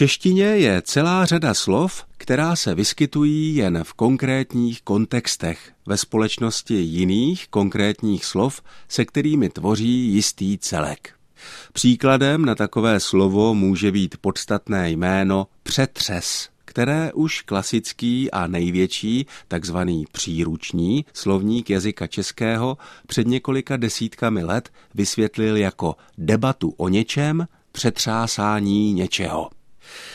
češtině je celá řada slov, která se vyskytují jen v konkrétních kontextech ve společnosti jiných konkrétních slov, se kterými tvoří jistý celek. Příkladem na takové slovo může být podstatné jméno přetřes, které už klasický a největší, takzvaný příruční slovník jazyka českého před několika desítkami let vysvětlil jako debatu o něčem, přetřásání něčeho.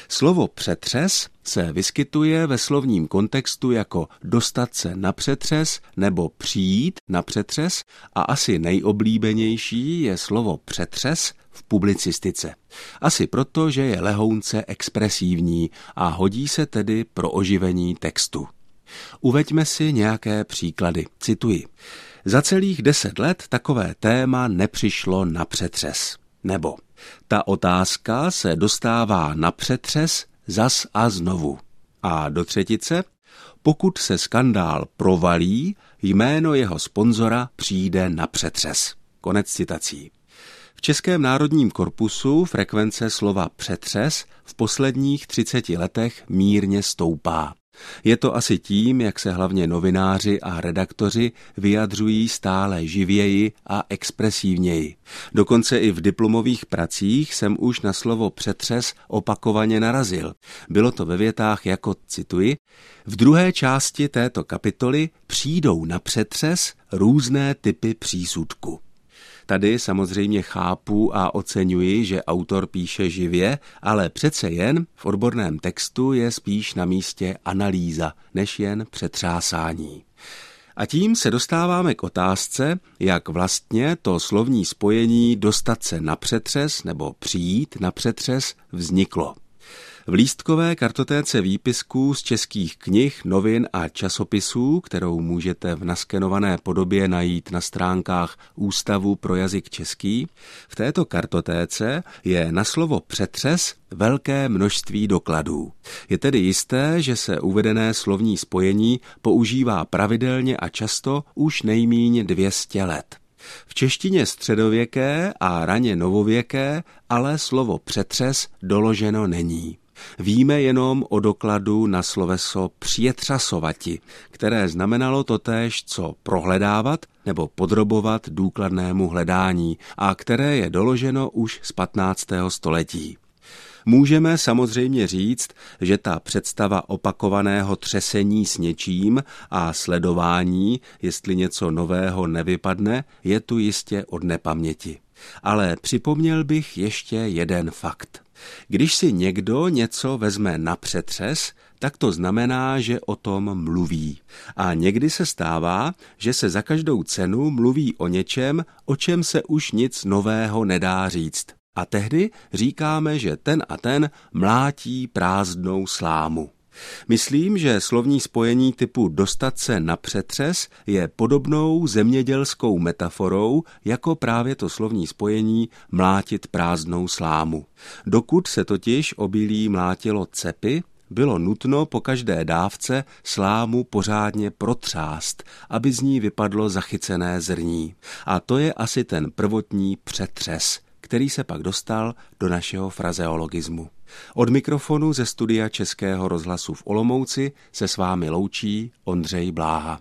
Slovo přetřes se vyskytuje ve slovním kontextu jako dostat se na přetřes nebo přijít na přetřes a asi nejoblíbenější je slovo přetřes v publicistice. Asi proto, že je lehounce expresívní a hodí se tedy pro oživení textu. Uveďme si nějaké příklady. Cituji. Za celých deset let takové téma nepřišlo na přetřes. Nebo ta otázka se dostává na přetřes zas a znovu. A do třetice, pokud se skandál provalí, jméno jeho sponzora přijde na přetřes. Konec citací. V Českém národním korpusu frekvence slova přetřes v posledních 30 letech mírně stoupá. Je to asi tím, jak se hlavně novináři a redaktoři vyjadřují stále živěji a expresívněji. Dokonce i v diplomových pracích jsem už na slovo přetřes opakovaně narazil. Bylo to ve větách jako, cituji, v druhé části této kapitoly přijdou na přetřes různé typy přísudku. Tady samozřejmě chápu a oceňuji, že autor píše živě, ale přece jen v odborném textu je spíš na místě analýza, než jen přetřásání. A tím se dostáváme k otázce, jak vlastně to slovní spojení dostat se na přetřes nebo přijít na přetřes vzniklo. V lístkové kartotéce výpisků z českých knih, novin a časopisů, kterou můžete v naskenované podobě najít na stránkách Ústavu pro jazyk český, v této kartotéce je na slovo přetřes velké množství dokladů. Je tedy jisté, že se uvedené slovní spojení používá pravidelně a často už nejmíň 200 let. V češtině středověké a raně novověké ale slovo přetřes doloženo není. Víme jenom o dokladu na sloveso přijetřasovati, které znamenalo totéž, co prohledávat nebo podrobovat důkladnému hledání a které je doloženo už z 15. století. Můžeme samozřejmě říct, že ta představa opakovaného třesení s něčím a sledování, jestli něco nového nevypadne, je tu jistě od nepaměti. Ale připomněl bych ještě jeden fakt. Když si někdo něco vezme na přetřes, tak to znamená, že o tom mluví. A někdy se stává, že se za každou cenu mluví o něčem, o čem se už nic nového nedá říct. A tehdy říkáme, že ten a ten mlátí prázdnou slámu. Myslím, že slovní spojení typu dostat se na přetřes je podobnou zemědělskou metaforou jako právě to slovní spojení mlátit prázdnou slámu. Dokud se totiž obilí mlátilo cepy, bylo nutno po každé dávce slámu pořádně protřást, aby z ní vypadlo zachycené zrní. A to je asi ten prvotní přetřes, který se pak dostal do našeho frazeologismu. Od mikrofonu ze studia Českého rozhlasu v Olomouci se s vámi loučí Ondřej Bláha.